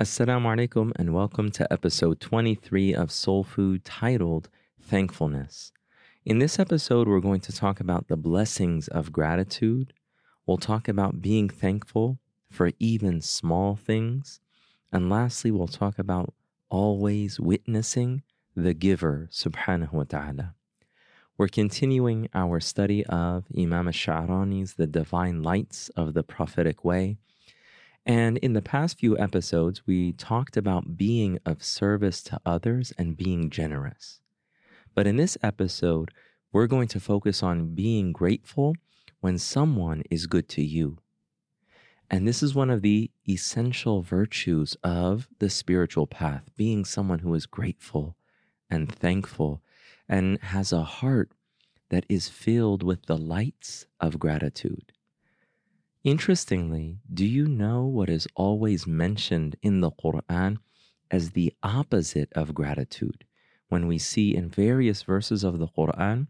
Assalamu alaikum and welcome to episode 23 of Soul Food titled Thankfulness. In this episode, we're going to talk about the blessings of gratitude. We'll talk about being thankful for even small things. And lastly, we'll talk about always witnessing the giver, subhanahu wa ta'ala. We're continuing our study of Imam al-Sha'rani's The Divine Lights of the Prophetic Way. And in the past few episodes, we talked about being of service to others and being generous. But in this episode, we're going to focus on being grateful when someone is good to you. And this is one of the essential virtues of the spiritual path being someone who is grateful and thankful and has a heart that is filled with the lights of gratitude. Interestingly, do you know what is always mentioned in the Quran as the opposite of gratitude? When we see in various verses of the Quran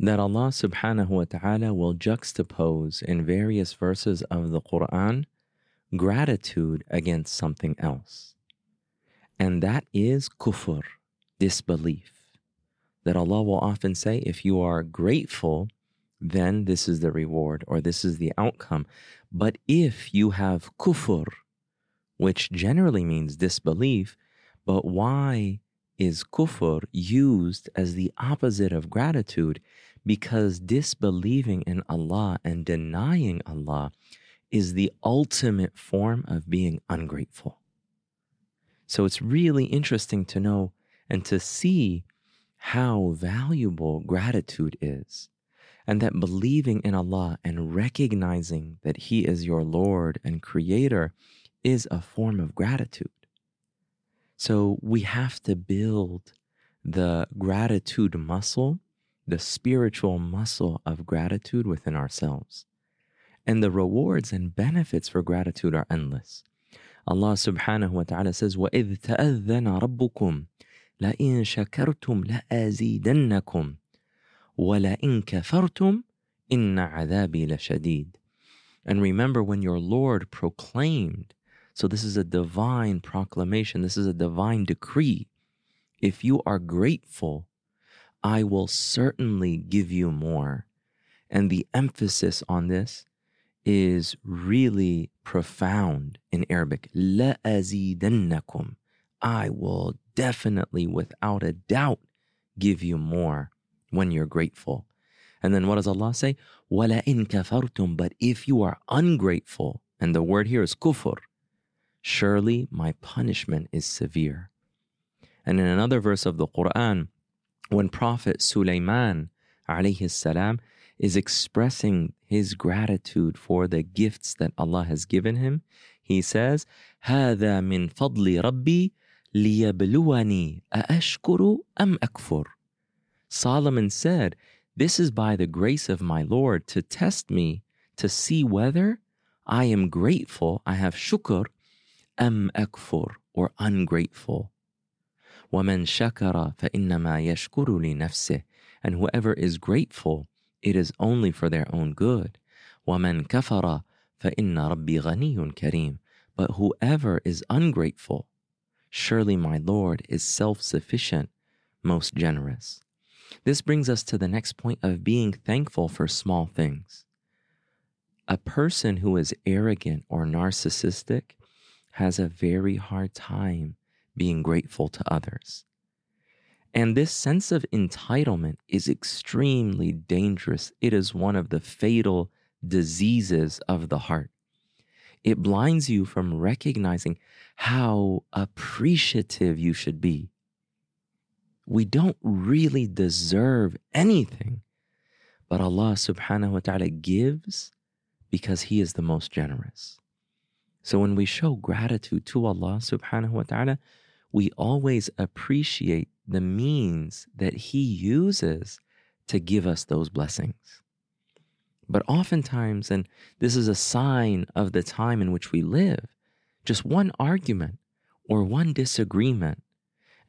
that Allah subhanahu wa ta'ala will juxtapose in various verses of the Quran gratitude against something else. And that is kufr, disbelief. That Allah will often say, if you are grateful, then this is the reward or this is the outcome. But if you have kufr, which generally means disbelief, but why is kufr used as the opposite of gratitude? Because disbelieving in Allah and denying Allah is the ultimate form of being ungrateful. So it's really interesting to know and to see how valuable gratitude is and that believing in Allah and recognizing that He is your Lord and Creator is a form of gratitude. So we have to build the gratitude muscle, the spiritual muscle of gratitude within ourselves. And the rewards and benefits for gratitude are endless. Allah subhanahu wa ta'ala says, وَإِذْ تَأَذَّنَ رَبُّكُمْ لَإِن شَكَرْتُمْ لَأَزِيدَنَّكُمْ وَلَئِن كَفَرْتُمْ إِنَّ عَذَابِي لَشَدِيدٌ And remember when your Lord proclaimed, so this is a divine proclamation, this is a divine decree. If you are grateful, I will certainly give you more. And the emphasis on this is really profound in Arabic. لَأَزِيدَنَّكُمْ I will definitely, without a doubt, give you more when you're grateful. And then what does Allah say? وَلَئِن كَفَرْتُمْ But if you are ungrateful, and the word here is kufr, surely my punishment is severe. And in another verse of the Quran, when Prophet Sulaiman alayhi salam is expressing his gratitude for the gifts that Allah has given him, he says, هذا من فضل ربي ليبلوني أأشكر أم أكفر Solomon said, This is by the grace of my Lord to test me to see whether I am grateful, I have shukr, am akfur, or ungrateful. وَمَنْ شَكَرَ فَإِنَّمَا يَشْكُرُ لِنَفْسِهِ And whoever is grateful, it is only for their own good. وَمَنْ كَفَرَ فَإِنَّ رَبِّي غَنِيٌّ كَرِيمٌ But whoever is ungrateful, surely my Lord is self-sufficient, most generous. This brings us to the next point of being thankful for small things. A person who is arrogant or narcissistic has a very hard time being grateful to others. And this sense of entitlement is extremely dangerous. It is one of the fatal diseases of the heart. It blinds you from recognizing how appreciative you should be we don't really deserve anything. But Allah subhanahu wa ta'ala gives because He is the most generous. So when we show gratitude to Allah subhanahu wa ta'ala, we always appreciate the means that He uses to give us those blessings. But oftentimes, and this is a sign of the time in which we live, just one argument or one disagreement,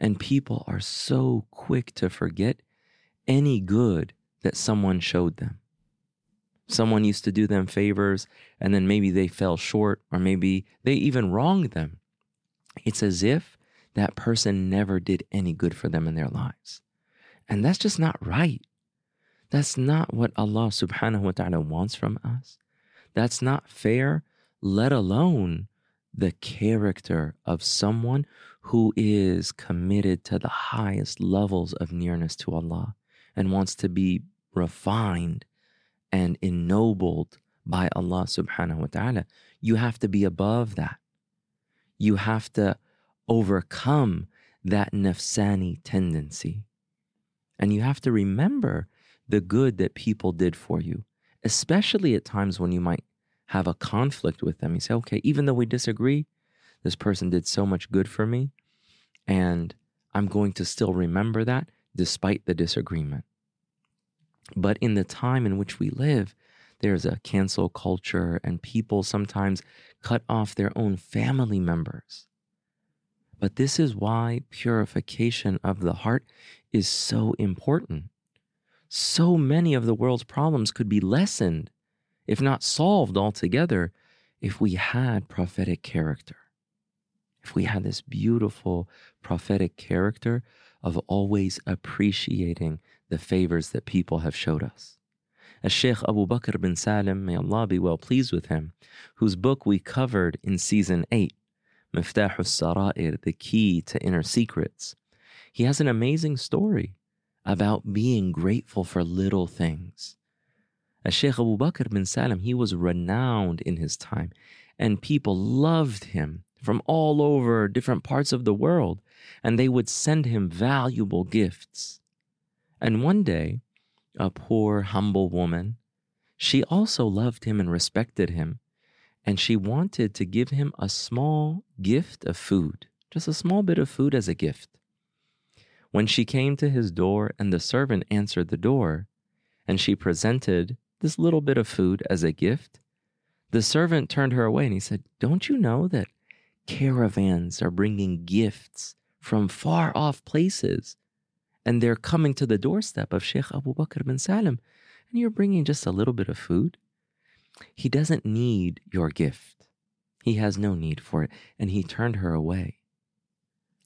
and people are so quick to forget any good that someone showed them. Someone used to do them favors, and then maybe they fell short, or maybe they even wronged them. It's as if that person never did any good for them in their lives. And that's just not right. That's not what Allah subhanahu wa ta'ala wants from us. That's not fair, let alone the character of someone who is committed to the highest levels of nearness to Allah and wants to be refined and ennobled by Allah subhanahu wa ta'ala. You have to be above that. You have to overcome that nafsani tendency. And you have to remember the good that people did for you, especially at times when you might have a conflict with them. You say, okay, even though we disagree, this person did so much good for me, and I'm going to still remember that despite the disagreement. But in the time in which we live, there's a cancel culture, and people sometimes cut off their own family members. But this is why purification of the heart is so important. So many of the world's problems could be lessened, if not solved altogether, if we had prophetic character. If we had this beautiful prophetic character of always appreciating the favors that people have showed us. As Sheikh Abu Bakr bin Salim, may Allah be well pleased with him, whose book we covered in season 8, Miftah al-Sara'ir, the key to inner secrets. He has an amazing story about being grateful for little things. As Sheikh Abu Bakr bin Salim, he was renowned in his time, and people loved him from all over different parts of the world, and they would send him valuable gifts. And one day, a poor, humble woman, she also loved him and respected him, and she wanted to give him a small gift of food, just a small bit of food as a gift. When she came to his door and the servant answered the door, and she presented this little bit of food as a gift, the servant turned her away and he said, Don't you know that caravans are bringing gifts from far off places and they're coming to the doorstep of Sheikh Abu Bakr bin Salim and you're bringing just a little bit of food? He doesn't need your gift. He has no need for it. And he turned her away.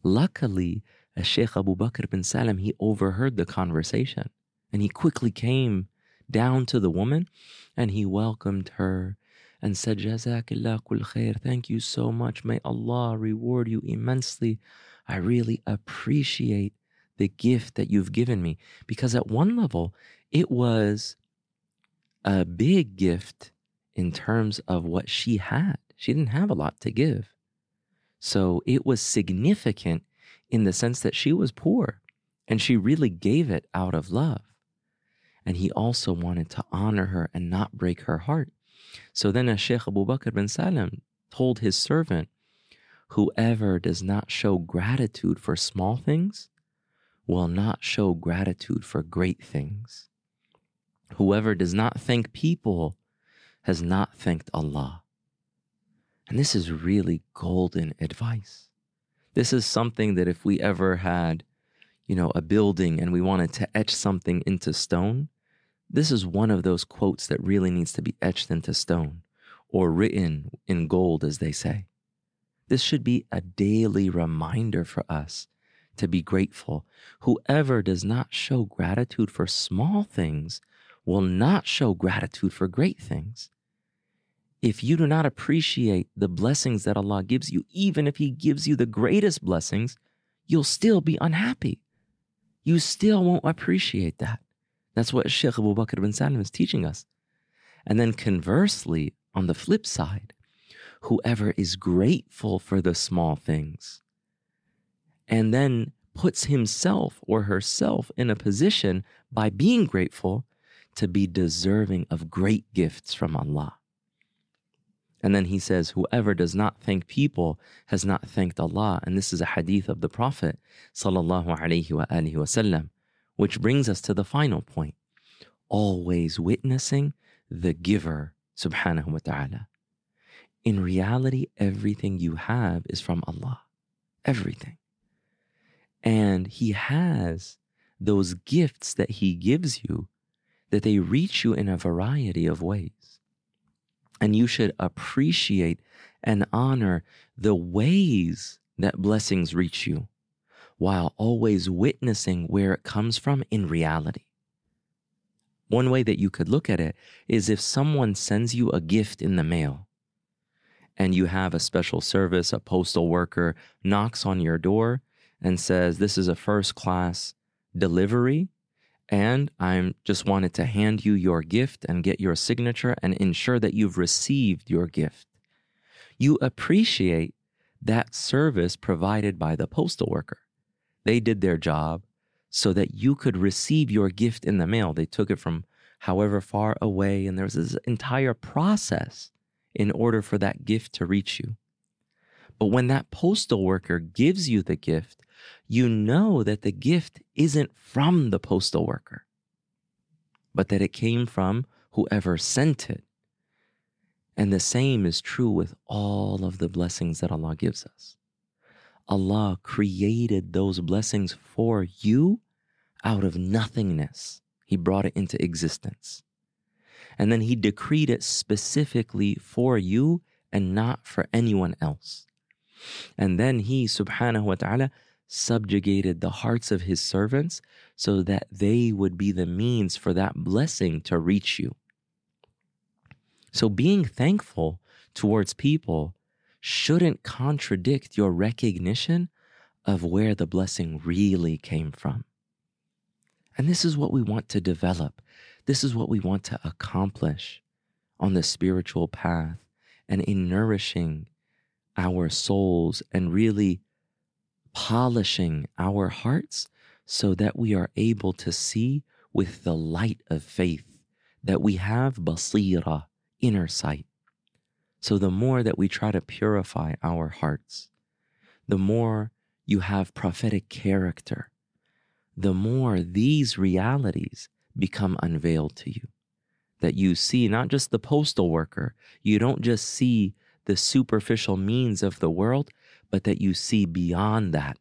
Luckily, as Sheikh Abu Bakr bin Salim, he overheard the conversation and he quickly came down to the woman and he welcomed her and said, Jazakillah kul khair. Thank you so much. May Allah reward you immensely. I really appreciate the gift that you've given me. Because at one level, it was a big gift in terms of what she had. She didn't have a lot to give. So it was significant in the sense that she was poor and she really gave it out of love. And he also wanted to honor her and not break her heart. So then as Sheikh Abu Bakr bin Salim told his servant, Whoever does not show gratitude for small things will not show gratitude for great things. Whoever does not thank people has not thanked Allah. And this is really golden advice. This is something that if we ever had, you know, a building and we wanted to etch something into stone, this is one of those quotes that really needs to be etched into stone or written in gold, as they say. This should be a daily reminder for us to be grateful. Whoever does not show gratitude for small things will not show gratitude for great things. If you do not appreciate the blessings that Allah gives you, even if He gives you the greatest blessings, you'll still be unhappy. You still won't appreciate that. That's what Sheikh Abu Bakr bin Salim is teaching us. And then conversely, on the flip side, whoever is grateful for the small things and then puts himself or herself in a position by being grateful to be deserving of great gifts from Allah. And then he says, Whoever does not thank people has not thanked Allah. And this is a hadith of the Prophet, sallallahu alaihi wasallam, which brings us to the final point always witnessing the giver, subhanahu wa ta'ala. In reality, everything you have is from Allah. Everything. And He has those gifts that He gives you that they reach you in a variety of ways. And you should appreciate and honor the ways that blessings reach you while always witnessing where it comes from in reality. One way that you could look at it is if someone sends you a gift in the mail and you have a special service, a postal worker knocks on your door and says, This is a first class delivery and I just wanted to hand you your gift and get your signature and ensure that you've received your gift. You appreciate that service provided by the postal worker. They did their job so that you could receive your gift in the mail. They took it from however far away, and there was this entire process in order for that gift to reach you. But when that postal worker gives you the gift, you know that the gift isn't from the postal worker, but that it came from whoever sent it. And the same is true with all of the blessings that Allah gives us. Allah created those blessings for you out of nothingness. He brought it into existence. And then He decreed it specifically for you and not for anyone else. And then He, subhanahu wa ta'ala, subjugated the hearts of his servants so that they would be the means for that blessing to reach you. So, being thankful towards people shouldn't contradict your recognition of where the blessing really came from. And this is what we want to develop. This is what we want to accomplish on the spiritual path and in nourishing our souls and really polishing our hearts so that we are able to see with the light of faith that we have basira, inner sight. So the more that we try to purify our hearts, the more you have prophetic character, the more these realities become unveiled to you. That you see not just the postal worker, you don't just see the superficial means of the world, but that you see beyond that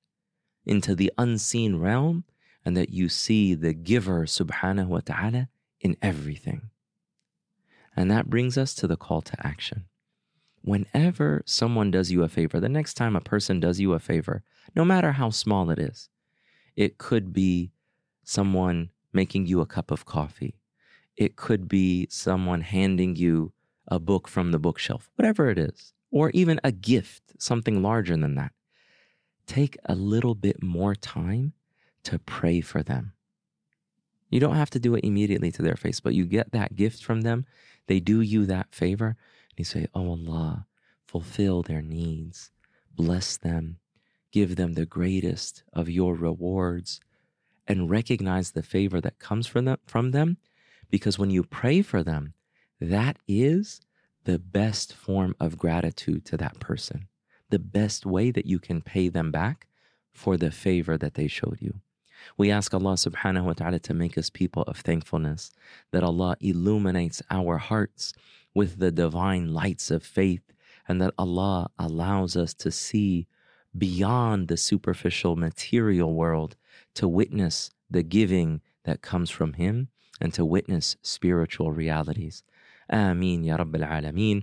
into the unseen realm and that you see the giver subhanahu wa ta'ala in everything. And that brings us to the call to action. Whenever someone does you a favor, the next time a person does you a favor, no matter how small it is, it could be someone making you a cup of coffee. It could be someone handing you a book from the bookshelf, whatever it is or even a gift, something larger than that, take a little bit more time to pray for them. You don't have to do it immediately to their face, but you get that gift from them. They do you that favor, you say, Oh Allah, fulfill their needs, bless them, give them the greatest of your rewards, and recognize the favor that comes from them, from them. Because when you pray for them, that is the best form of gratitude to that person, the best way that you can pay them back for the favor that they showed you. We ask Allah subhanahu wa ta'ala to make us people of thankfulness, that Allah illuminates our hearts with the divine lights of faith, and that Allah allows us to see beyond the superficial material world to witness the giving that comes from Him and to witness spiritual realities. آمين يا رب العالمين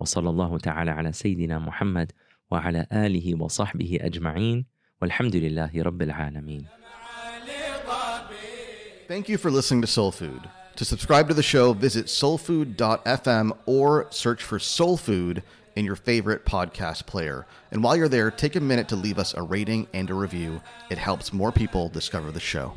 وصلى الله تعالى على سيدنا محمد وعلى آله وصحبه أجمعين والحمد لله رب العالمين Thank you for listening to Soul Food. To subscribe to the show, visit soulfood.fm or search for Soul Food in your favorite podcast player. And while you're there, take a minute to leave us a rating and a review. It helps more people discover the show.